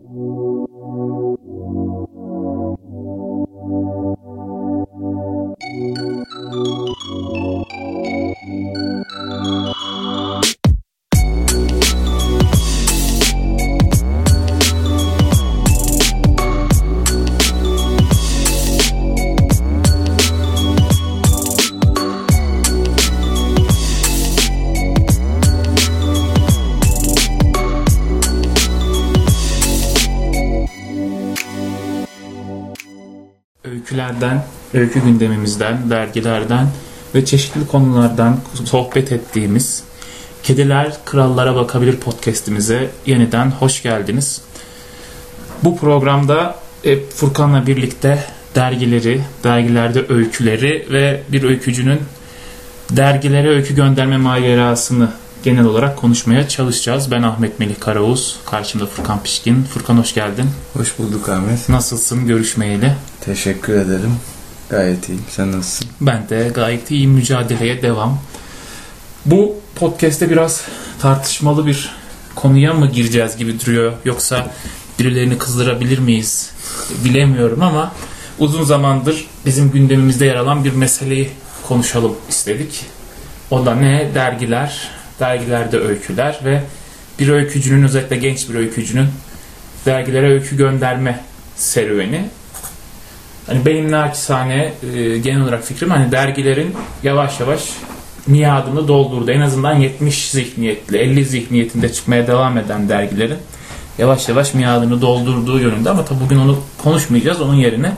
öykülerden, öykü gündemimizden, dergilerden ve çeşitli konulardan sohbet ettiğimiz Kediler Krallara Bakabilir podcast'imize yeniden hoş geldiniz. Bu programda hep Furkan'la birlikte dergileri, dergilerde öyküleri ve bir öykücünün dergilere öykü gönderme macerasını genel olarak konuşmaya çalışacağız. Ben Ahmet Melih Karaoğuz, karşımda Furkan Pişkin. Furkan hoş geldin. Hoş bulduk Ahmet. Nasılsın görüşmeyeli? Teşekkür ederim. Gayet iyiyim. Sen nasılsın? Ben de gayet iyi mücadeleye devam. Bu podcast'te biraz tartışmalı bir konuya mı gireceğiz gibi duruyor yoksa birilerini kızdırabilir miyiz bilemiyorum ama uzun zamandır bizim gündemimizde yer alan bir meseleyi konuşalım istedik. O da ne? Dergiler, dergilerde öyküler ve bir öykücünün özellikle genç bir öykücünün dergilere öykü gönderme serüveni. Hani benim naçizane e, genel olarak fikrim hani dergilerin yavaş yavaş miadını doldurdu. En azından 70 zihniyetli, 50 zihniyetinde çıkmaya devam eden dergilerin yavaş yavaş miadını doldurduğu yönünde ama tabi bugün onu konuşmayacağız. Onun yerine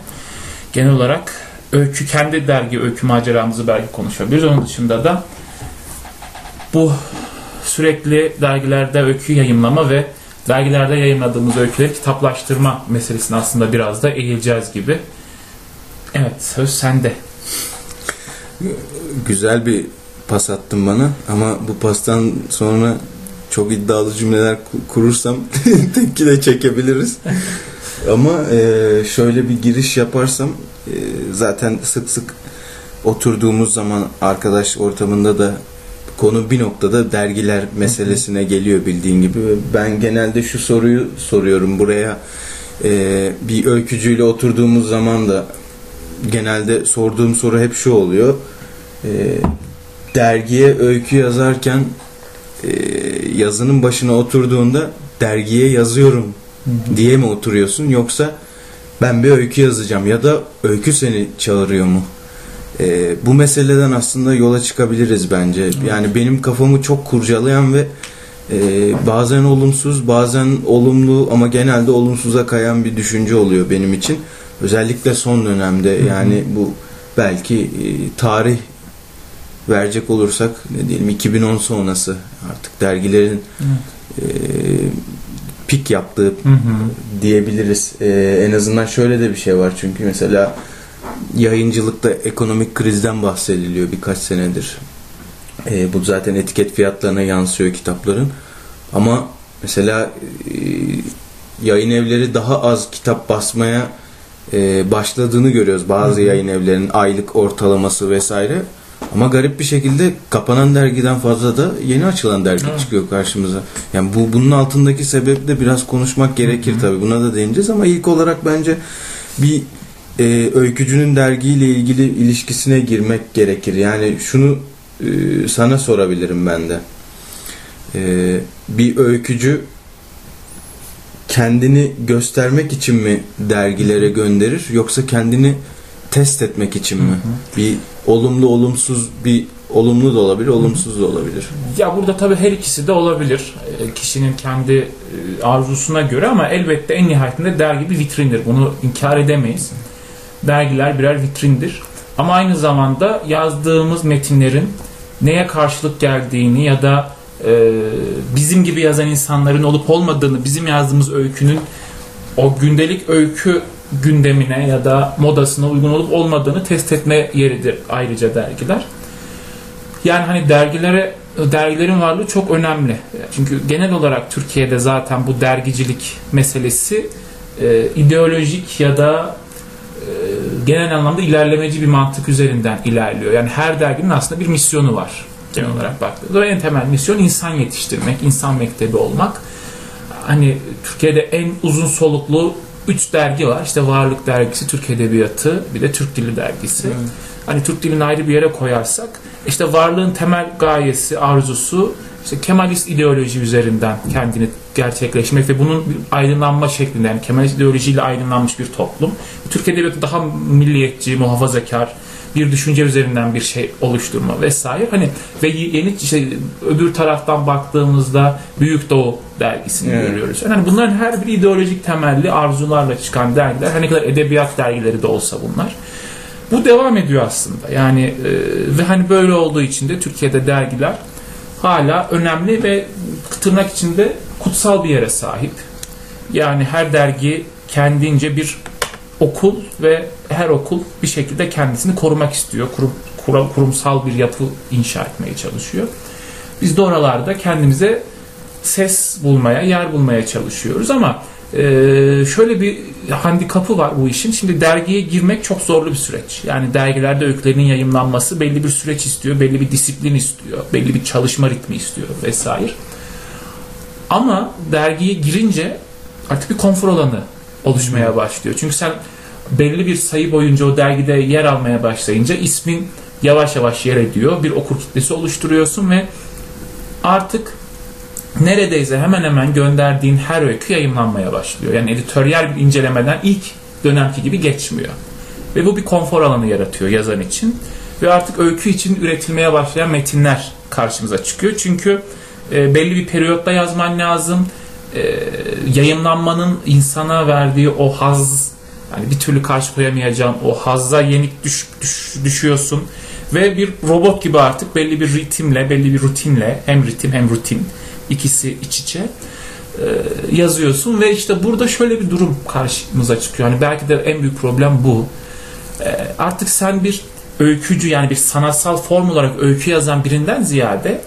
genel olarak öykü, kendi dergi öykü maceramızı belki konuşabiliriz. Onun dışında da bu sürekli dergilerde öykü yayınlama ve dergilerde yayınladığımız öyküleri kitaplaştırma meselesini aslında biraz da eğileceğiz gibi. Evet söz sende. Güzel bir pas attın bana ama bu pastan sonra çok iddialı cümleler kurursam tepki de çekebiliriz. ama e, şöyle bir giriş yaparsam e, zaten sık sık oturduğumuz zaman arkadaş ortamında da konu bir noktada dergiler meselesine geliyor bildiğin gibi. Ben genelde şu soruyu soruyorum buraya. Ee, bir öykücüyle oturduğumuz zaman da genelde sorduğum soru hep şu oluyor. Ee, dergiye öykü yazarken e, yazının başına oturduğunda dergiye yazıyorum diye mi oturuyorsun yoksa ben bir öykü yazacağım ya da öykü seni çağırıyor mu? E, bu meseleden aslında yola çıkabiliriz bence. Evet. Yani benim kafamı çok kurcalayan ve e, bazen olumsuz, bazen olumlu ama genelde olumsuza kayan bir düşünce oluyor benim için. Özellikle son dönemde yani bu belki e, tarih verecek olursak ne diyelim 2010 sonrası artık dergilerin e, pik yaptığı hı hı. diyebiliriz. E, en azından şöyle de bir şey var çünkü mesela yayıncılıkta ekonomik krizden bahsediliyor birkaç senedir. E, bu zaten etiket fiyatlarına yansıyor kitapların. Ama mesela e, yayın evleri daha az kitap basmaya e, başladığını görüyoruz. Bazı yayın evlerinin aylık ortalaması vesaire. Ama garip bir şekilde kapanan dergiden fazla da yeni açılan dergi Hı. çıkıyor karşımıza. Yani bu bunun altındaki sebebi de biraz konuşmak gerekir tabii. Buna da değineceğiz ama ilk olarak bence bir e, öykücünün dergiyle ilgili ilişkisine girmek gerekir. Yani şunu e, sana sorabilirim ben de. E, bir öykücü kendini göstermek için mi dergilere gönderir yoksa kendini test etmek için mi? Hı hı. Bir olumlu olumsuz bir olumlu da olabilir, olumsuz da olabilir. Ya burada tabii her ikisi de olabilir. E, kişinin kendi e, arzusuna göre ama elbette en nihayetinde dergi bir vitrindir. Bunu inkar edemeyiz dergiler birer vitrindir. Ama aynı zamanda yazdığımız metinlerin neye karşılık geldiğini ya da e, bizim gibi yazan insanların olup olmadığını, bizim yazdığımız öykünün o gündelik öykü gündemine ya da modasına uygun olup olmadığını test etme yeridir ayrıca dergiler. Yani hani dergilere dergilerin varlığı çok önemli. Çünkü genel olarak Türkiye'de zaten bu dergicilik meselesi e, ideolojik ya da genel anlamda ilerlemeci bir mantık üzerinden ilerliyor. Yani her derginin aslında bir misyonu var genel olarak baktığımızda. En temel misyon insan yetiştirmek, insan mektebi olmak. hani Türkiye'de en uzun soluklu 3 dergi var. İşte Varlık Dergisi, Türk Edebiyatı, bir de Türk Dili Dergisi. Evet. Hani Türk dilini ayrı bir yere koyarsak, işte varlığın temel gayesi, arzusu işte Kemalist ideoloji üzerinden kendini gerçekleşmek ve bunun bir aydınlanma şeklinde yani Kemalist ideolojiyle aydınlanmış bir toplum. Türk Edebiyatı daha milliyetçi, muhafazakar bir düşünce üzerinden bir şey oluşturma vesaire. Hani ve yeni işte öbür taraftan baktığımızda Büyük Doğu dergisini Evet. görüyoruz. Yani bunların her biri ideolojik temelli arzularla çıkan dergiler. Ne kadar edebiyat dergileri de olsa bunlar. Bu devam ediyor aslında. Yani e, ve hani böyle olduğu için de Türkiye'de dergiler hala önemli ve tırnak içinde kutsal bir yere sahip. Yani her dergi kendince bir okul ve her okul bir şekilde kendisini korumak istiyor. Kurum, kura- kurumsal bir yapı inşa etmeye çalışıyor. Biz de oralarda kendimize ses bulmaya, yer bulmaya çalışıyoruz ama e, şöyle bir handikapı var bu işin. Şimdi dergiye girmek çok zorlu bir süreç. Yani dergilerde öykülerin yayımlanması belli bir süreç istiyor, belli bir disiplin istiyor, belli bir çalışma ritmi istiyor vesaire. Ama dergiye girince artık bir konfor alanı oluşmaya başlıyor. Çünkü sen belli bir sayı boyunca o dergide yer almaya başlayınca ismin yavaş yavaş yer ediyor. Bir okur kitlesi oluşturuyorsun ve artık neredeyse hemen hemen gönderdiğin her öykü yayınlanmaya başlıyor. Yani editoryal bir incelemeden ilk dönemki gibi geçmiyor. Ve bu bir konfor alanı yaratıyor yazan için. Ve artık öykü için üretilmeye başlayan metinler karşımıza çıkıyor. Çünkü e, belli bir periyotta yazman lazım. E, yayınlanmanın insana verdiği o haz, yani bir türlü karşı koyamayacağın o hazza yenik düş, düş- düşüyorsun. Ve bir robot gibi artık belli bir ritimle, belli bir rutinle, hem ritim hem rutin ikisi iç içe e, yazıyorsun ve işte burada şöyle bir durum karşımıza çıkıyor. Yani belki de en büyük problem bu. E, artık sen bir öykücü yani bir sanatsal form olarak öykü yazan birinden ziyade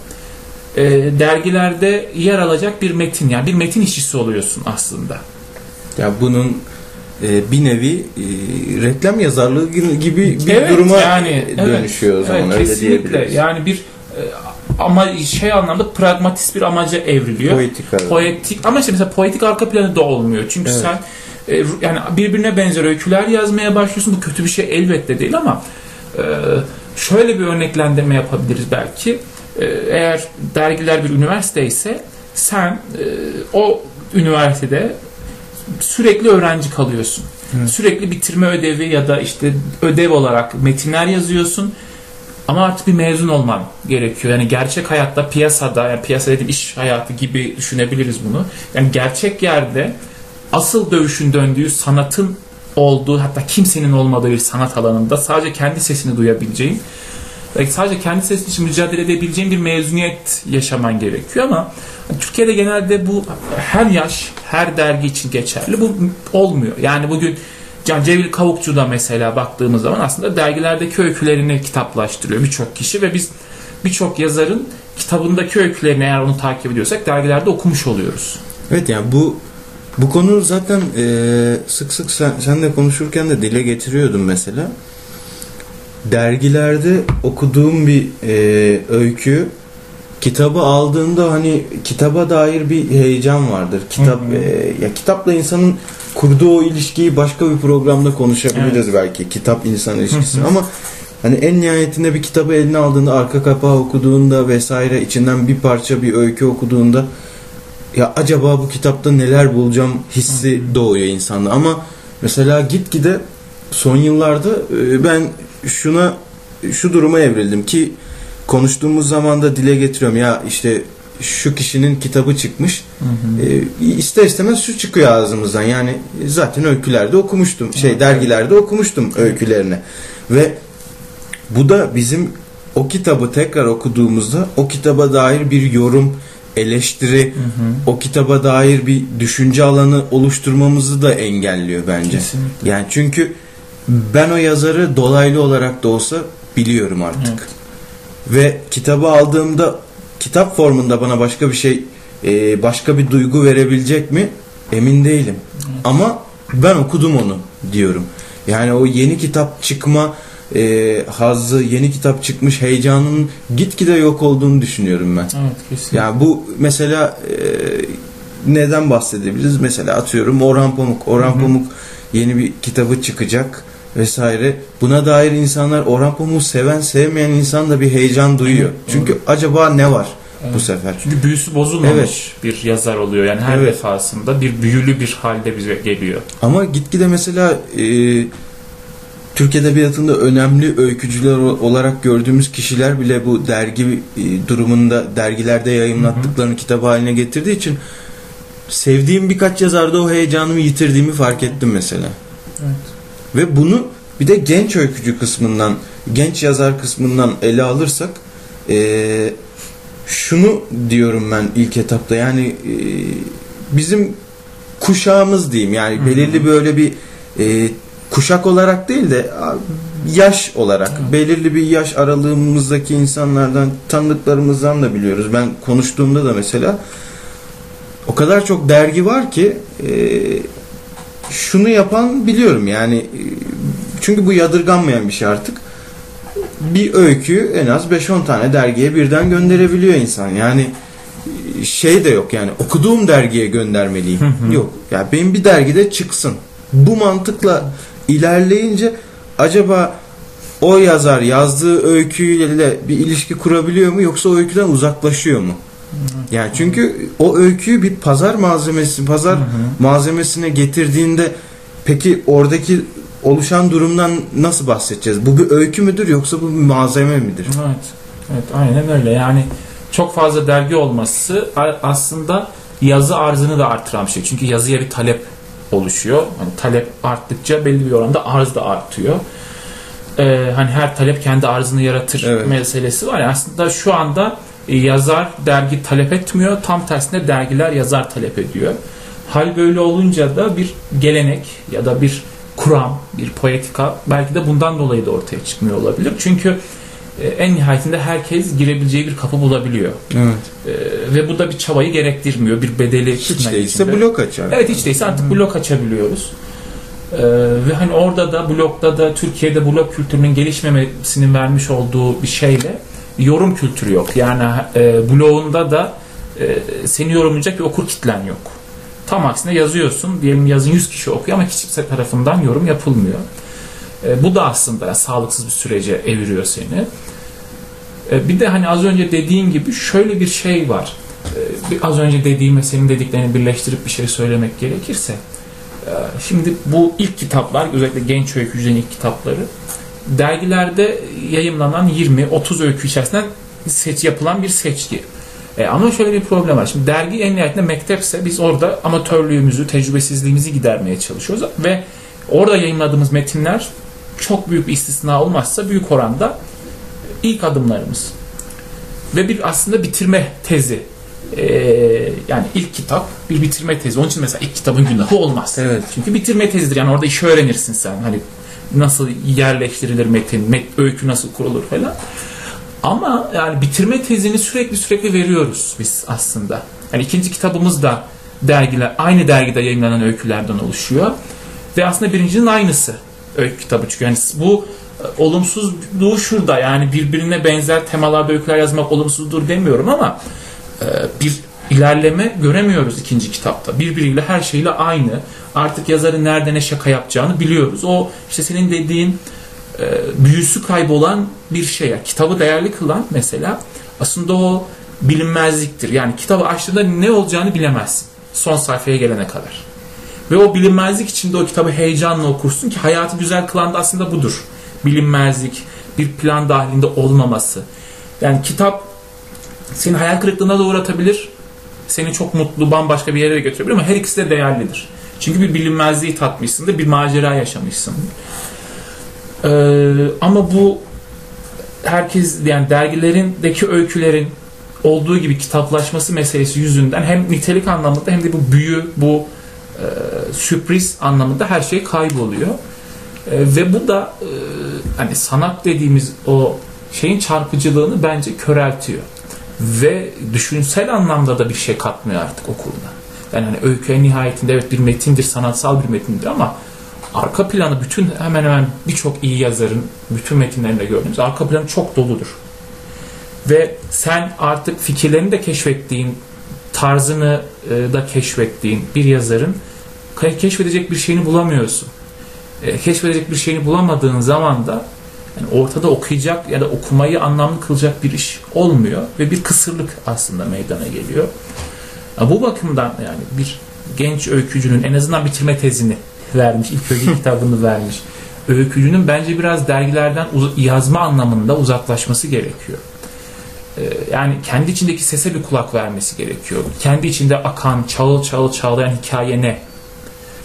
e, dergilerde yer alacak bir metin yani bir metin işçisi oluyorsun aslında. Ya bunun e, bir nevi e, reklam yazarlığı gibi bir Evet, duruma yani, evet. dönüşüyor o zaman Evet, öyle kesinlikle. diyebiliriz. Yani bir e, ama şey anlamda pragmatist bir amaca evriliyor. Poetik arada. Poetik ama işte mesela poetik arka planı da olmuyor. Çünkü Evet. sen e, yani birbirine benzer öyküler yazmaya başlıyorsun. Bu kötü bir şey elbette değil ama e, şöyle bir örneklendirme yapabiliriz belki. E, eğer dergiler bir üniversite ise sen e, o üniversitede sürekli öğrenci kalıyorsun. Evet. Sürekli bitirme ödevi ya da işte ödev olarak metinler yazıyorsun. Ama artık bir mezun olman gerekiyor. Yani gerçek hayatta piyasada, yani piyasa dediğim iş hayatı gibi düşünebiliriz bunu. Yani gerçek yerde asıl dövüşün döndüğü sanatın olduğu hatta kimsenin olmadığı bir sanat alanında sadece kendi sesini duyabileceğin sadece kendi sesin için mücadele edebileceğin bir mezuniyet yaşaman gerekiyor ama Türkiye'de genelde bu her yaş, her dergi için geçerli. Bu olmuyor. Yani bugün Can Cevil Kavukçu da mesela baktığımız zaman aslında dergilerdeki öykülerini kitaplaştırıyor birçok kişi ve biz birçok yazarın kitabındaki öykülerini eğer onu takip ediyorsak dergilerde okumuş oluyoruz. Evet yani bu bu konu zaten e, sık sık sen, senle konuşurken de dile getiriyordum mesela. Dergilerde okuduğum bir e, öykü kitabı aldığında hani kitaba dair bir heyecan vardır. Kitap Hı hı. e, ya kitapla insanın kurduğu o ilişkiyi başka bir programda konuşabiliriz belki. Kitap insan ilişkisi Hı hı. ama hani en nihayetinde bir kitabı eline aldığında arka kapağı okuduğunda vesaire içinden bir parça bir öykü okuduğunda ya acaba bu kitapta neler bulacağım hissi doğuyor insanda ama mesela gitgide son yıllarda e, ben şuna şu duruma evrildim ki konuştuğumuz zaman da dile getiriyorum. Ya işte şu kişinin kitabı çıkmış. E, ister istemez şu çıkıyor ağzımızdan. Yani zaten öykülerde okumuştum. Şey Evet. dergilerde okumuştum öykülerini. Ve bu da bizim o kitabı tekrar okuduğumuzda o kitaba dair bir yorum eleştiri o kitaba dair bir düşünce alanı oluşturmamızı da engelliyor bence. Kesinlikle. Yani çünkü ben o yazarı dolaylı olarak da olsa biliyorum artık. Ve kitabı aldığımda kitap formunda bana başka bir şey e, başka bir duygu verebilecek mi? Emin değilim. Ama ben okudum onu diyorum. Yani o yeni kitap çıkma e, hazzı, yeni kitap çıkmış heyecanın gitgide yok olduğunu düşünüyorum ben. Evet kesinlikle. Yani bu mesela e, neden bahsedebiliriz? Mesela atıyorum Orhan Pamuk. Orhan Hı hı. Pamuk yeni bir kitabı çıkacak vesaire. Buna dair insanlar Orhan Pamuk'u seven sevmeyen insan da bir heyecan duyuyor. Evet, Çünkü acaba ne var bu Evet. sefer? Çünkü büyüsü bozulmamış Evet. bir yazar oluyor. Yani her Evet. defasında bir büyülü bir halde bize geliyor. Ama gitgide mesela e, Türk Edebiyatı'nda önemli öykücüler olarak gördüğümüz kişiler bile bu dergi e, durumunda dergilerde yayınlattıklarını kitap haline getirdiği için sevdiğim birkaç yazarda o heyecanımı yitirdiğimi fark ettim mesela. Evet. Ve bunu bir de genç öykücü kısmından, genç yazar kısmından ele alırsak e, şunu diyorum ben ilk etapta yani e, bizim kuşağımız diyeyim yani hı. belirli böyle bir e, kuşak olarak değil de yaş olarak belirli bir yaş aralığımızdaki insanlardan tanıdıklarımızdan da biliyoruz. Ben konuştuğumda da mesela o kadar çok dergi var ki e, şunu yapan biliyorum yani e, çünkü bu yadırganmayan bir şey artık. Bir öyküyü en az 5-10 tane dergiye birden gönderebiliyor insan. Yani e, şey de yok yani okuduğum dergiye göndermeliyim. Hı hı. yok. Ya benim bir dergide çıksın. Bu mantıkla ilerleyince acaba o yazar yazdığı öyküyle bir ilişki kurabiliyor mu yoksa o öyküden uzaklaşıyor mu? Yani çünkü o öyküyü bir pazar malzemesi, pazar Hı hı. malzemesine getirdiğinde peki oradaki oluşan durumdan nasıl bahsedeceğiz? Bu bir öykü müdür yoksa bu bir malzeme midir? Evet. Evet aynen öyle. Yani çok fazla dergi olması aslında yazı arzını da artıran bir şey. Çünkü yazıya bir talep oluşuyor. Hani talep arttıkça belli bir oranda arz da artıyor. Ee, hani her talep kendi arzını yaratır Evet. meselesi var. ya aslında şu anda yazar dergi talep etmiyor. Tam tersine dergiler yazar talep ediyor. Hal böyle olunca da bir gelenek ya da bir kuram, bir poetika belki de bundan dolayı da ortaya çıkmıyor olabilir. Çünkü e, en nihayetinde herkes girebileceği bir kapı bulabiliyor. Evet. E, ve bu da bir çabayı gerektirmiyor. Bir bedeli Hiç değilse içinde. blok açar. Evet hiç değilse artık blok açabiliyoruz. Ee, ve hani orada da blokta da Türkiye'de blok kültürünün gelişmemesinin vermiş olduğu bir şeyle yorum kültürü yok. Yani e, bloğunda da e, seni yorumlayacak bir okur kitlen yok. Tam aksine yazıyorsun. Diyelim yazın 100 kişi okuyor ama hiç kimse tarafından yorum yapılmıyor. E, bu da aslında sağlıksız bir sürece eviriyor seni. E, bir de hani az önce dediğin gibi şöyle bir şey var. E, az önce dediğim ve senin dediklerini birleştirip bir şey söylemek gerekirse e, şimdi bu ilk kitaplar özellikle genç öykücülerin ilk kitapları dergilerde yayımlanan 20-30 öykü içerisinden seç yapılan bir seçki. E, ama şöyle bir problem var. Şimdi dergi en nihayetinde mektepse biz orada amatörlüğümüzü, tecrübesizliğimizi gidermeye çalışıyoruz ve orada yayınladığımız metinler çok büyük bir istisna olmazsa büyük oranda ilk adımlarımız. Ve bir aslında bitirme tezi. Ee, yani ilk kitap bir bitirme tezi. Onun için mesela ilk kitabın günahı olmaz. Evet. Çünkü bitirme tezidir. Yani orada işi öğrenirsin sen. Hani nasıl yerleştirilir metin, met, öykü nasıl kurulur falan. Ama yani bitirme tezini sürekli sürekli veriyoruz biz aslında. Yani ikinci kitabımız da dergiler, aynı dergide yayınlanan öykülerden oluşuyor. Ve aslında birincinin aynısı öykü kitabı. Çünkü yani bu e, olumsuzluğu şurada. Yani birbirine benzer temalarda öyküler yazmak olumsuzdur demiyorum ama e, bir ilerleme göremiyoruz ikinci kitapta. Birbiriyle her şeyle aynı. Artık yazarın nerede ne şaka yapacağını biliyoruz. O işte senin dediğin e, büyüsü kaybolan bir şey. Yani kitabı değerli kılan mesela aslında o bilinmezliktir. Yani kitabı açtığında ne olacağını bilemezsin. Son sayfaya gelene kadar. Ve o bilinmezlik içinde o kitabı heyecanla okursun ki hayatı güzel kılan da aslında budur. Bilinmezlik, bir plan dahilinde olmaması. Yani kitap seni hayal kırıklığına da uğratabilir. Seni çok mutlu, bambaşka bir yere götürebilir ama her ikisi de değerlidir. Çünkü bir bilinmezliği tatmışsındır, bir macera yaşamışsındır. Ee, ama bu herkes yani dergilerindeki öykülerin olduğu gibi kitaplaşması meselesi yüzünden hem nitelik anlamında hem de bu büyü, bu e, sürpriz anlamında her şey kayboluyor. E, ve bu da e, hani sanat dediğimiz o şeyin çarpıcılığını bence köreltiyor. Ve düşünsel anlamda da bir şey katmıyor artık okuruna. Yani hani öykü en nihayetinde evet bir metindir, sanatsal bir metindir ama arka planı bütün hemen hemen birçok iyi yazarın bütün metinlerinde gördüğümüz arka planı çok doludur. Ve sen artık fikirlerini de keşfettiğin, tarzını e, da keşfettiğin bir yazarın ke- keşfedecek bir şeyini bulamıyorsun. E, keşfedecek bir şeyini bulamadığın zaman da yani ortada okuyacak ya da okumayı anlamlı kılacak bir iş olmuyor ve bir kısırlık aslında meydana geliyor. Bu bakımdan yani bir genç öykücünün en azından bitirme tezini vermiş, ilk öykü kitabını vermiş. Öykücünün bence biraz dergilerden yazma anlamında uzaklaşması gerekiyor. Ee, Yani kendi içindeki sese bir kulak vermesi gerekiyor. Kendi içinde akan, çağıl çağıl çağlayan hikaye ne?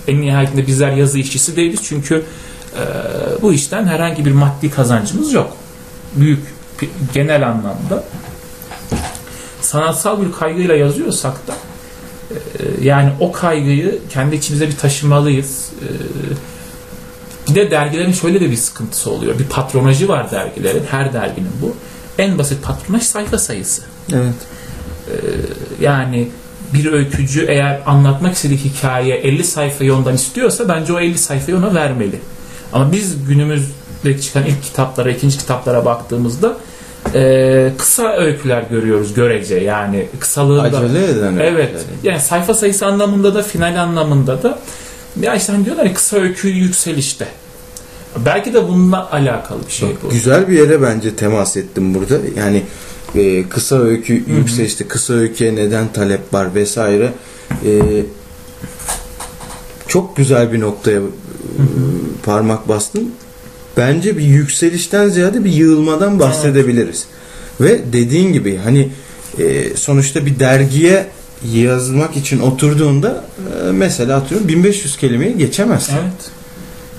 En nihayetinde bizler yazı işçisi değiliz çünkü bu işten herhangi bir maddi kazancımız yok. Büyük, genel anlamda. Sanatsal bir kaygıyla yazıyorsak da e, yani o kaygıyı kendi içimize bir taşımalıyız. E, bir de dergilerin şöyle de bir sıkıntısı oluyor. Bir patronajı var dergilerin. Her derginin bu. En basit patronaj sayfa sayısı. Evet. Yani bir öykücü eğer anlatmak istediği hikaye 50 sayfayı ondan istiyorsa bence o 50 sayfayı ona vermeli. Ama biz günümüzde çıkan ilk kitaplara, ikinci kitaplara baktığımızda e, kısa öyküler görüyoruz görece. Yani kısalığında. Acele eden Evet. öyküler. Yani sayfa sayısı anlamında da final anlamında da ya işte hani diyorlar ya kısa öykü yükselişte. Belki de bununla alakalı bir şey bu. Güzel bir yere bence temas ettim burada. Yani e, kısa öykü yükselişte, kısa öyküye neden talep var vesaire. E, çok güzel bir noktaya e, parmak bastın. Bence bir yükselişten ziyade bir yığılmadan bahsedebiliriz. Ve dediğin gibi hani e, sonuçta bir dergiye yazmak için oturduğunda e, mesela atıyorum 1500 kelimeyi geçemezsin. Evet.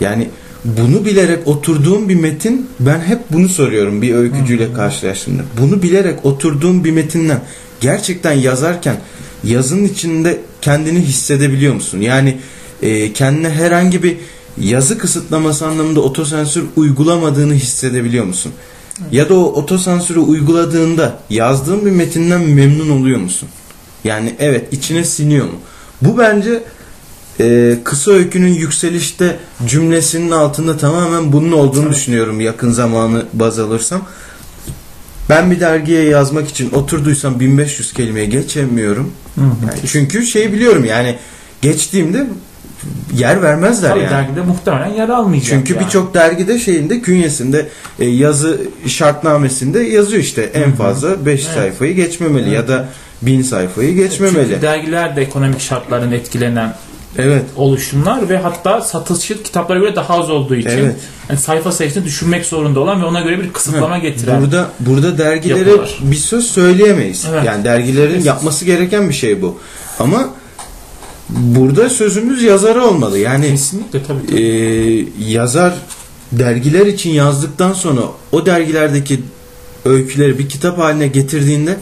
Yani bunu bilerek oturduğum bir metin ben hep bunu soruyorum bir öykücüyle karşılaştığımda. Bunu bilerek oturduğum bir metinden gerçekten yazarken yazının içinde kendini hissedebiliyor musun? Yani e, kendine herhangi bir yazı kısıtlaması anlamında otosensür uygulamadığını hissedebiliyor musun? Ya da o otosensürü uyguladığında yazdığın bir metinden memnun oluyor musun? Yani evet içine siniyor mu? Bu bence e, kısa öykünün yükselişte cümlesinin altında tamamen bunun olduğunu Evet. düşünüyorum yakın zamanı baz alırsam. Ben bir dergiye yazmak için oturduysam 1500 kelimeye geçemiyorum. Hı hı. Yani çünkü şey biliyorum yani geçtiğimde yer vermezler Tabii yani. dergide muhtemelen yer almayacak. Çünkü yani. birçok dergide şeyinde künyesinde e, yazı şartnamesinde yazıyor işte en fazla 5 Evet. sayfayı geçmemeli Evet. ya da 1000 sayfayı geçmemeli. Çünkü dergiler de ekonomik şartlardan etkilenen Evet. oluşumlar ve hatta satışı kitaplara göre daha az olduğu için Evet. yani sayfa sayısını düşünmek zorunda olan ve ona göre bir kısıtlama getiren Burada burada dergilere yapılar. bir söz söyleyemeyiz. Evet. Yani dergilerin Evet. yapması gereken bir şey bu. Ama burada sözümüz yazara olmalı. Yani kesinlikle tabii. tabii. e, yazar dergiler için yazdıktan sonra o dergilerdeki öyküleri bir kitap haline getirdiğinde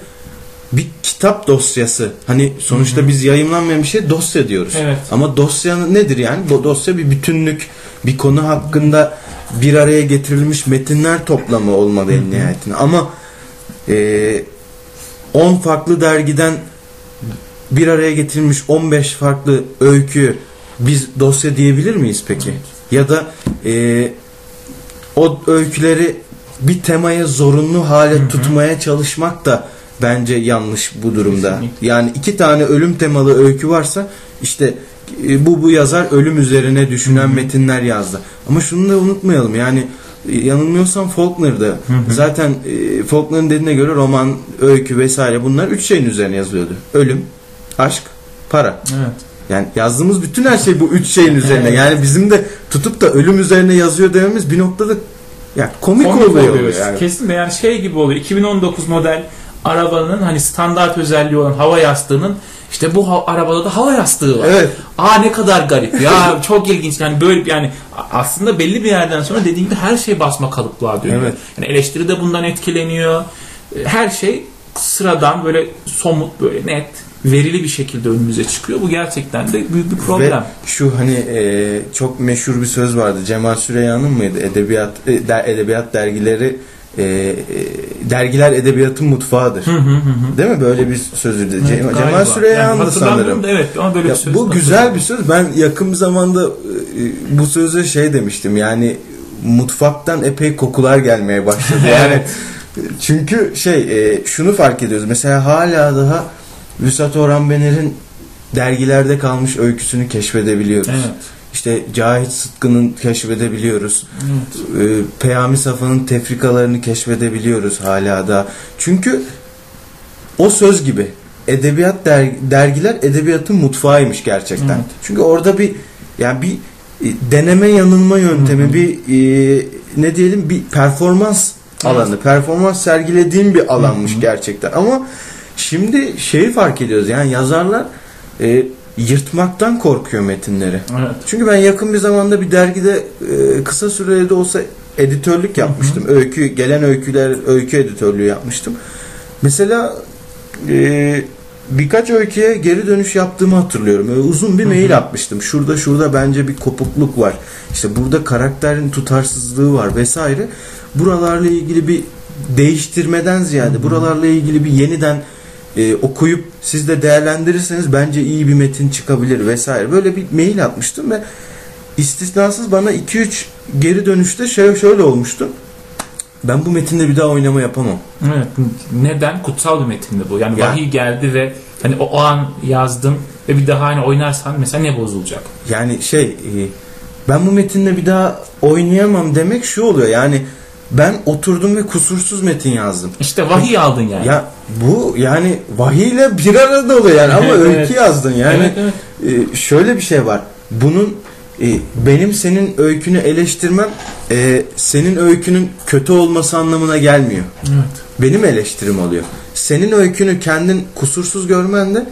bir kitap dosyası. Hani sonuçta biz yayınlanmayan bir şey dosya diyoruz. Evet. Ama dosya nedir yani? Bu dosya bir bütünlük, bir konu hakkında bir araya getirilmiş metinler toplamı olmalı en nihayetinde. Ama e, 10 farklı dergiden bir araya getirilmiş 15 farklı öykü biz dosya diyebilir miyiz peki? Ya da e, o öyküleri bir temaya zorunlu hale tutmaya çalışmak da bence yanlış bu durumda. Kesinlikle. Yani iki tane ölüm temalı öykü varsa işte e, bu bu yazar ölüm üzerine düşünen metinler yazdı. Ama şunu da unutmayalım yani e, yanılmıyorsam Faulkner'da zaten e, Faulkner'ın dediğine göre roman, öykü vesaire bunlar üç şeyin üzerine yazılıyordu. Ölüm, aşk, para. Evet. Yani yazdığımız bütün her şey bu üç şeyin üzerine. Evet. Yani bizim de tutup da ölüm üzerine yazıyor dememiz bir noktada ya komik, Komik oluyor. oluyor. Yani. Kesinlikle yani şey gibi oluyor. 2019 model arabanın hani standart özelliği olan hava yastığının işte bu ha- arabada da hava yastığı var. Evet. Aa ne kadar garip ya çok ilginç yani böyle yani aslında belli bir yerden sonra dediğim gibi her şey basma kalıplığa dönüyor. Evet. Yani eleştiri de bundan etkileniyor. Her şey sıradan böyle somut böyle net verili bir şekilde önümüze çıkıyor. Bu gerçekten de büyük bir problem. Ve şu hani e, çok meşhur bir söz vardı. Cemal Süreyya'nın mıydı? Edebiyat e, der- edebiyat dergileri e, e, dergiler edebiyatın mutfağıdır. Hı hı hı. Değil mi? Böyle bir sözüydü. Evet, Cemal. Cemal Süreyya'nın Yani sanırım. da evet ama böyle Ya bir söz bu güzel bir söz. Ben yakın bir zamanda e, bu söze şey demiştim. Yani mutfaktan epey kokular gelmeye başladı. Yani çünkü şey e, şunu fark ediyoruz. Mesela hala daha Vüsat Orhan Bener'in dergilerde kalmış öyküsünü keşfedebiliyoruz. Evet. İşte Cahit Sıtkı'nın keşfedebiliyoruz. Evet. Ee, Peyami Safa'nın tefrikalarını keşfedebiliyoruz hala da. Çünkü o söz gibi edebiyat der- dergiler edebiyatın mutfağıymış gerçekten. Evet. Çünkü orada bir yani bir e, deneme yanılma yöntemi, Hı hı. bir e, ne diyelim bir performans Evet. alanı, performans sergilediğim bir alanmış Hı hı. gerçekten. Ama şimdi şeyi fark ediyoruz yani yazarlar e, yırtmaktan korkuyor metinleri. Evet. Çünkü ben yakın bir zamanda bir dergide e, kısa süreli de olsa editörlük yapmıştım. Öykü gelen öyküler öykü editörlüğü yapmıştım. Mesela e, birkaç öyküye geri dönüş yaptığımı hatırlıyorum. Öyle uzun bir Hı hı. mail atmıştım. Şurada şurada bence bir kopukluk var. İşte burada karakterin tutarsızlığı var vesaire. Buralarla ilgili bir değiştirmeden ziyade Hı hı. buralarla ilgili bir yeniden e, okuyup siz de değerlendirirseniz bence iyi bir metin çıkabilir vesaire. Böyle bir mail atmıştım ve istisnasız bana 2-3 geri dönüşte şey şöyle olmuştu. Ben bu metinde bir daha oynama yapamam. Evet. Neden? Kutsal bir metindi bu. Yani Ya. vahiy geldi ve hani o, o an yazdın ve bir daha hani oynarsan mesela ne bozulacak? Yani şey e, ben bu metinle bir daha oynayamam demek şu oluyor. Yani ben oturdum ve kusursuz metin yazdım. İşte vahiy aldın yani. Ya bu yani vahiyle bir arada oluyor yani ama Evet, öykü yazdın yani. evet, evet. e, şöyle bir şey var. Bunun e, benim senin öykünü eleştirmem e, senin öykünün kötü olması anlamına gelmiyor. Evet. Benim eleştirim oluyor. Senin öykünü kendin kusursuz görmen de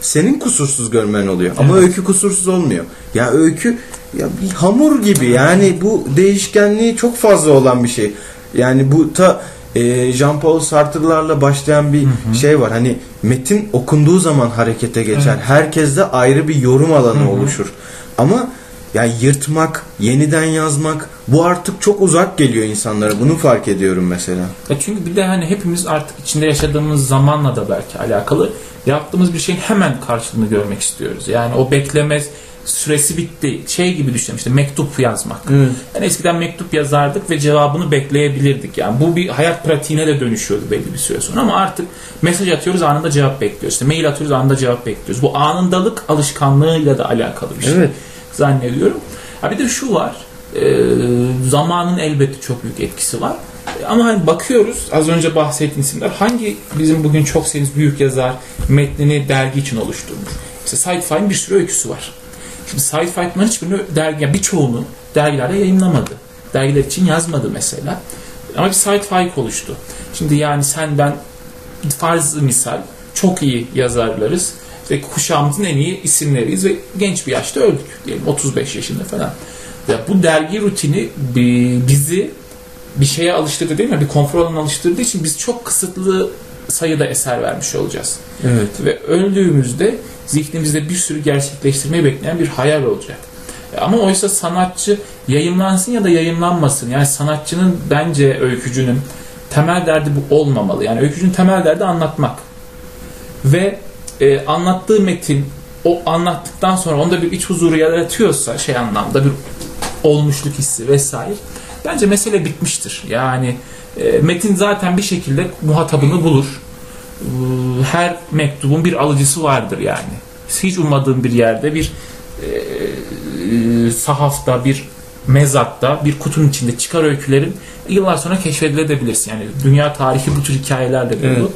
senin kusursuz görmen oluyor. Ama Evet. öykü kusursuz olmuyor. Ya öykü ya bir hamur gibi yani bu değişkenliği çok fazla olan bir şey. Yani bu ta e, Jean-Paul Sartre'larla başlayan bir Hı hı. şey var. Hani metin okunduğu zaman harekete geçer. Evet. Herkeste ayrı bir yorum alanı Hı hı. oluşur. Ama yani yırtmak, yeniden yazmak bu artık çok uzak geliyor insanlara. Bunu fark ediyorum mesela. Ya çünkü bir de hani hepimiz artık içinde yaşadığımız zamanla da belki alakalı yaptığımız bir şeyin hemen karşılığını görmek istiyoruz. Yani o bekleme süresi bitti. Şey gibi düşünün işte mektup yazmak. Yani eskiden mektup yazardık ve cevabını bekleyebilirdik. Yani bu bir hayat pratiğine de dönüşüyordu belli bir süre sonra ama artık mesaj atıyoruz anında cevap bekliyoruz. İşte mail atıyoruz anında cevap bekliyoruz. Bu anındalık alışkanlığıyla da alakalı bir şey Evet. zannediyorum. Ha bir de şu var. e, zamanın elbette çok büyük etkisi var. E, Ama hani bakıyoruz az önce bahsettiğim isimler hangi bizim bugün çok sevdiğimiz büyük yazar metnini dergi için oluşturmuş. İşte Faik'in bir sürü öyküsü var. Şimdi Said Faik bunların hiçbirini dergi, yani birçoğunu dergilerde yayınlamadı. Dergiler için yazmadı mesela. Ama bir Said Faik oluştu. Şimdi yani sen ben farz misal çok iyi yazarlarız. İşte kuşağımızın en iyi isimleriyiz ve genç bir yaşta öldük diyelim 35 yaşında falan. Ya bu dergi rutini bi- bizi bir şeye alıştırdı değil mi? Bir konfor alanına alıştırdığı için biz çok kısıtlı sayıda eser vermiş olacağız. Evet. Ve öldüğümüzde zihnimizde bir sürü gerçekleştirmeyi bekleyen bir hayal olacak. E, Ama oysa sanatçı yayınlansın ya da yayınlanmasın. Yani sanatçının bence öykücünün temel derdi bu olmamalı. Yani öykücünün temel derdi anlatmak. Ve e, anlattığı metin o anlattıktan sonra onda bir iç huzuru yaratıyorsa şey anlamda bir olmuşluk hissi vesaire. Bence mesele bitmiştir. Yani e, metin zaten bir şekilde muhatabını bulur. Her mektubun bir alıcısı vardır yani. Hiç ummadığın bir yerde bir e, e, sahafta, bir mezatta, bir kutunun içinde çıkar öykülerin yıllar sonra keşfedilebilirsin. Yani dünya tarihi bu tür hikayelerle dolu. Evet.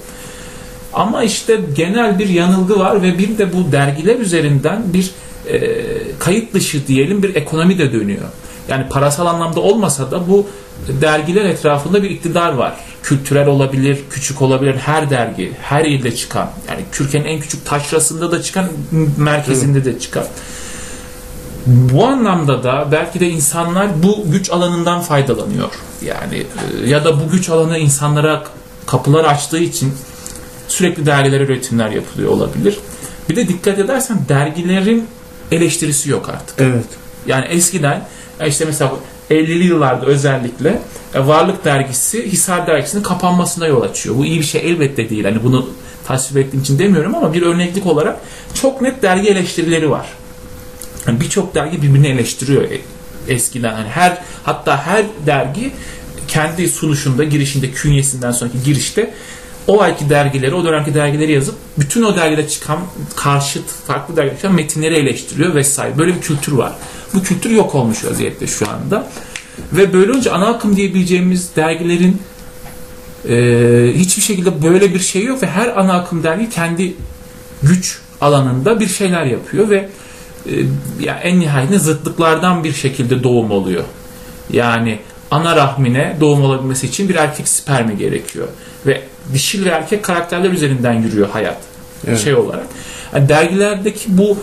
Ama işte genel bir yanılgı var ve bir de bu dergiler üzerinden bir e, kayıt dışı diyelim bir ekonomi de dönüyor. Yani parasal anlamda olmasa da bu dergiler etrafında bir iktidar var. Kültürel olabilir, küçük olabilir. Her dergi, her ilde çıkan. Yani Türkiye'nin en küçük taşrasında da çıkan, merkezinde de çıkan. Bu anlamda da belki de insanlar bu güç alanından faydalanıyor. Yani e, ya da bu güç alanı insanlara kapılar açtığı için sürekli dergilere üretimler yapılıyor olabilir. Bir de dikkat edersen dergilerin eleştirisi yok artık. Evet. Yani eskiden işte mesela 50'li yıllarda özellikle e, Varlık dergisi Hisar dergisinin kapanmasına yol açıyor. Bu iyi bir şey elbette değil. Hani bunu tasvip ettiğim için demiyorum ama bir örneklik olarak çok net dergi eleştirileri var. Yani Birçok dergi birbirini eleştiriyor e- eskiden. Hani her hatta her dergi kendi sunuşunda, girişinde, künyesinden sonraki girişte o ayki dergileri, o dönemki dergileri yazıp bütün o dergide çıkan karşıt, farklı dergide metinleri eleştiriyor vesaire. Böyle bir kültür var. Bu kültür yok olmuş vaziyette şu anda. Ve böyle olunca ana akım diyebileceğimiz dergilerin e, hiçbir şekilde böyle bir şey yok ve her ana akım dergi kendi güç alanında bir şeyler yapıyor ve e, ya en nihayetinde zıtlıklardan bir şekilde doğum oluyor. Yani ana rahmine doğum olabilmesi için bir erkek spermi gerekiyor. Ve dişil ve erkek karakterler üzerinden yürüyor hayat. Evet. Şey olarak. Yani dergilerdeki bu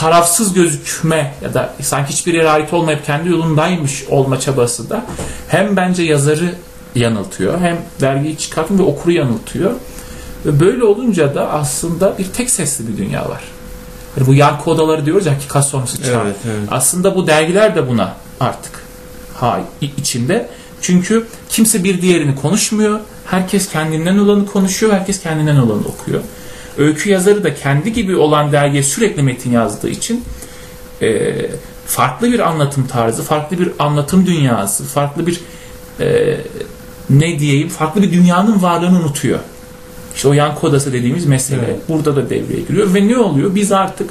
tarafsız gözükme ya da sanki hiçbir yere ait olmayıp kendi yolundaymış olma çabası da hem bence yazarı yanıltıyor hem dergiyi çıkartın ve okuru yanıltıyor. Ve böyle olunca da aslında bir tek sesli bir dünya var. Hani bu yankı odaları diyoruz ya hakikat sonrası çağ. Evet, evet. Aslında bu dergiler de buna artık ha içinde. Çünkü kimse bir diğerini konuşmuyor. Herkes kendinden olanı konuşuyor. Herkes kendinden olanı okuyor. Öykü yazarı da kendi gibi olan dergiye sürekli metin yazdığı için e, farklı bir anlatım tarzı, farklı bir anlatım dünyası, farklı bir e, ne diyeyim, farklı bir dünyanın varlığını unutuyor. İşte o yankı odası dediğimiz mesele Evet. burada da devreye giriyor ve ne oluyor? Biz artık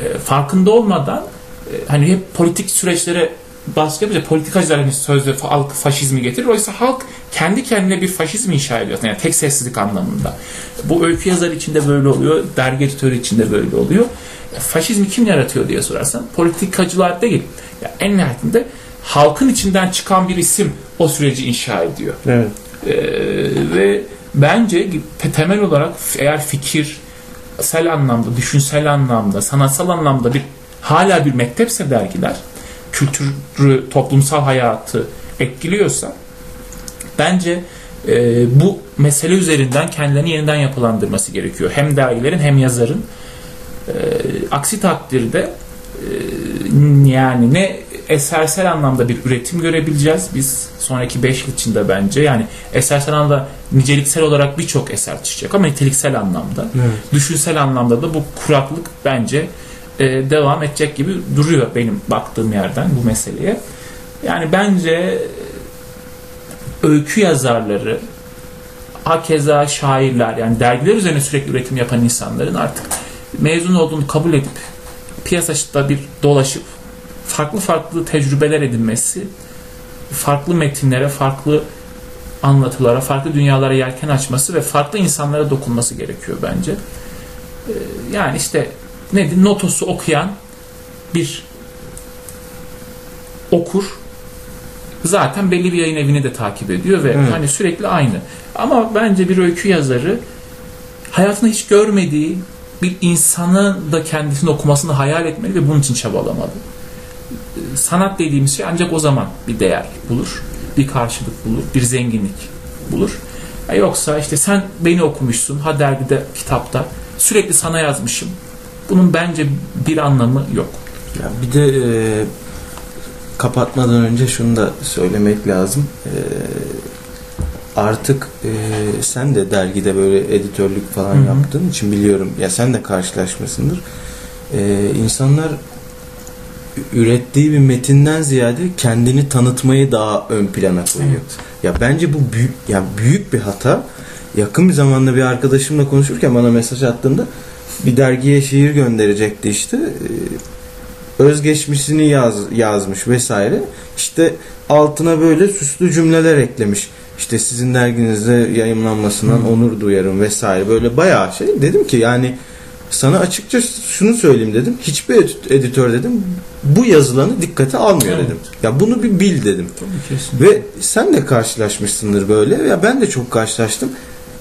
e, farkında olmadan e, hani hep politik süreçlere baskı yapınca politikacılar hani sözde halk faşizmi getirir. Oysa halk kendi kendine bir faşizm inşa ediyor. Yani tek sessizlik anlamında. Bu öykü yazarı içinde böyle oluyor. Dergi editörü içinde böyle oluyor. Faşizmi kim yaratıyor diye sorarsan politikacılar değil. Ya en nihayetinde halkın içinden çıkan bir isim o süreci inşa ediyor. Evet. Ee, ve bence te- temel olarak eğer fikir sel anlamda, düşünsel anlamda, sanatsal anlamda bir hala bir mektepse dergiler kültürü, toplumsal hayatı etkiliyorsa bence e, bu mesele üzerinden kendilerini yeniden yapılandırması gerekiyor. Hem dergilerin hem yazarın. E, aksi takdirde e, yani ne esersel anlamda bir üretim görebileceğiz biz sonraki 5 yıl içinde bence. Yani esersel anlamda niceliksel olarak birçok eser çıkacak ama niteliksel anlamda. Evet. Düşünsel anlamda da bu kuraklık bence e, devam edecek gibi duruyor benim baktığım yerden bu meseleye. Yani bence öykü yazarları hakeza şairler yani dergiler üzerine sürekli üretim yapan insanların artık mezun olduğunu kabul edip piyasada bir dolaşıp farklı farklı tecrübeler edinmesi, farklı metinlere, farklı anlatılara, farklı dünyalara yelken açması ve farklı insanlara dokunması gerekiyor bence. Ee, Yani işte nedir? Notos'u okuyan bir okur zaten belli bir yayın evini de takip ediyor ve Evet. hani sürekli aynı. Ama bence bir öykü yazarı hayatında hiç görmediği bir insanın da kendisini okumasını hayal etmeli ve bunun için çabalamalı. Sanat dediğimiz şey ancak o zaman bir değer bulur, bir karşılık bulur, bir zenginlik bulur. Ya Yoksa işte sen beni okumuşsun, ha dergide, kitapta, sürekli sana yazmışım. Bunun bence bir anlamı yok. Ya bir de e, kapatmadan önce şunu da söylemek lazım. E, artık e, sen de dergide böyle editörlük falan Hı hı. yaptığın için biliyorum. Ya sen de karşılaşmasındır. E, insanlar ürettiği bir metinden ziyade kendini tanıtmayı daha ön plana koyuyor. Ya bence bu büyük ya büyük bir hata. Yakın bir zamanda bir arkadaşımla konuşurken bana mesaj attığında bir dergiye şiir gönderecekti işte. Ee, Özgeçmişini yaz, yazmış vesaire. İşte altına böyle süslü cümleler eklemiş. İşte sizin derginizde yayımlanmasından Hı. onur duyarım vesaire. Böyle bayağı şey. Dedim ki yani sana açıkça şunu söyleyeyim dedim. Hiçbir edit- editör dedim bu yazılanı dikkate almıyor Evet. dedim. Ya bunu bir bil dedim. Ve sen de karşılaşmışsındır böyle. Ya ben de çok karşılaştım.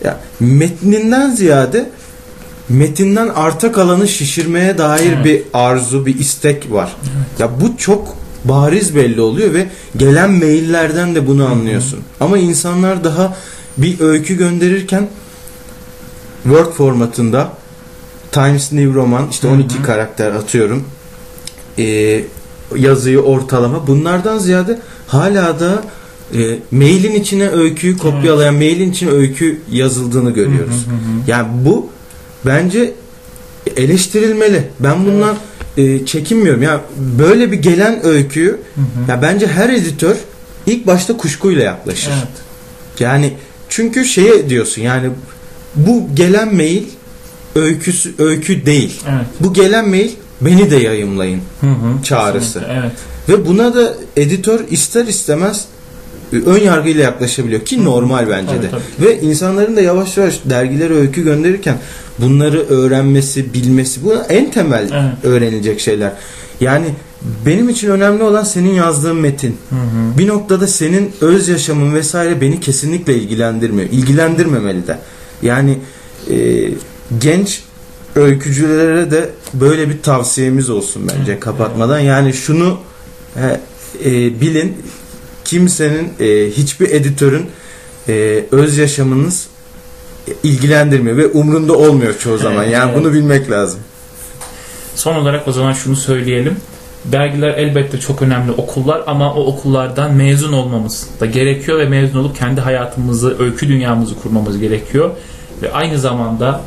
Ya metninden ziyade metinden arta kalanı şişirmeye dair Evet. bir arzu, bir istek var. Ya bu çok bariz belli oluyor ve gelen maillerden de bunu anlıyorsun. Ama insanlar daha bir öykü gönderirken Word formatında Times New Roman işte Hı hı. 12 karakter atıyorum. Ee, yazıyı ortalama. Bunlardan ziyade hala da e, mailin içine öyküyü kopyalayan, mailin içine öykü yazıldığını görüyoruz. Hı hı hı. Yani bu bence eleştirilmeli. Ben bundan e, çekinmiyorum. Ya böyle bir gelen öyküyü Hı hı. ya bence her editör ilk başta kuşkuyla yaklaşır. Evet. Yani çünkü şeye diyorsun yani bu gelen mail öyküsü öykü değil. Evet. Bu gelen mail beni de yayımlayın Hı hı. çağrısı. Kesinlikle, Evet. Ve buna da editör ister istemez ön yargıyla yaklaşabiliyor ki normal bence de. tabii. Ve insanların da yavaş yavaş dergilere öykü gönderirken bunları öğrenmesi, bilmesi bu en temel Evet. öğrenilecek şeyler. Yani benim için önemli olan senin yazdığın metin. Hı hı. Bir noktada senin öz yaşamın vesaire beni kesinlikle ilgilendirmiyor. İlgilendirmemeli de. Yani e, genç öykücülere de böyle bir tavsiyemiz olsun bence kapatmadan. Yani şunu he, e, bilin kimsenin e, hiçbir editörün e, öz yaşamınız ilgilendirmiyor ve umrunda olmuyor çoğu zaman. Evet, yani evet. bunu bilmek lazım. Son olarak o zaman şunu söyleyelim. Dergiler elbette çok önemli okullar ama o okullardan mezun olmamız da gerekiyor ve mezun olup kendi hayatımızı, öykü dünyamızı kurmamız gerekiyor. Ve aynı zamanda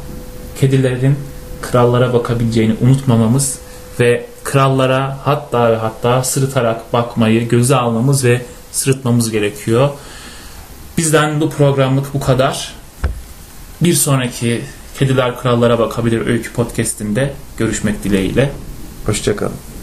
kedilerin krallara bakabileceğini unutmamamız ve krallara hatta ve hatta sırıtarak bakmayı göze almamız ve sırıtmamız gerekiyor. Bizden bu programlık bu kadar. Bir sonraki Kediler Krallara Bakabilir Öykü Podcast'inde görüşmek dileğiyle. Hoşçakalın.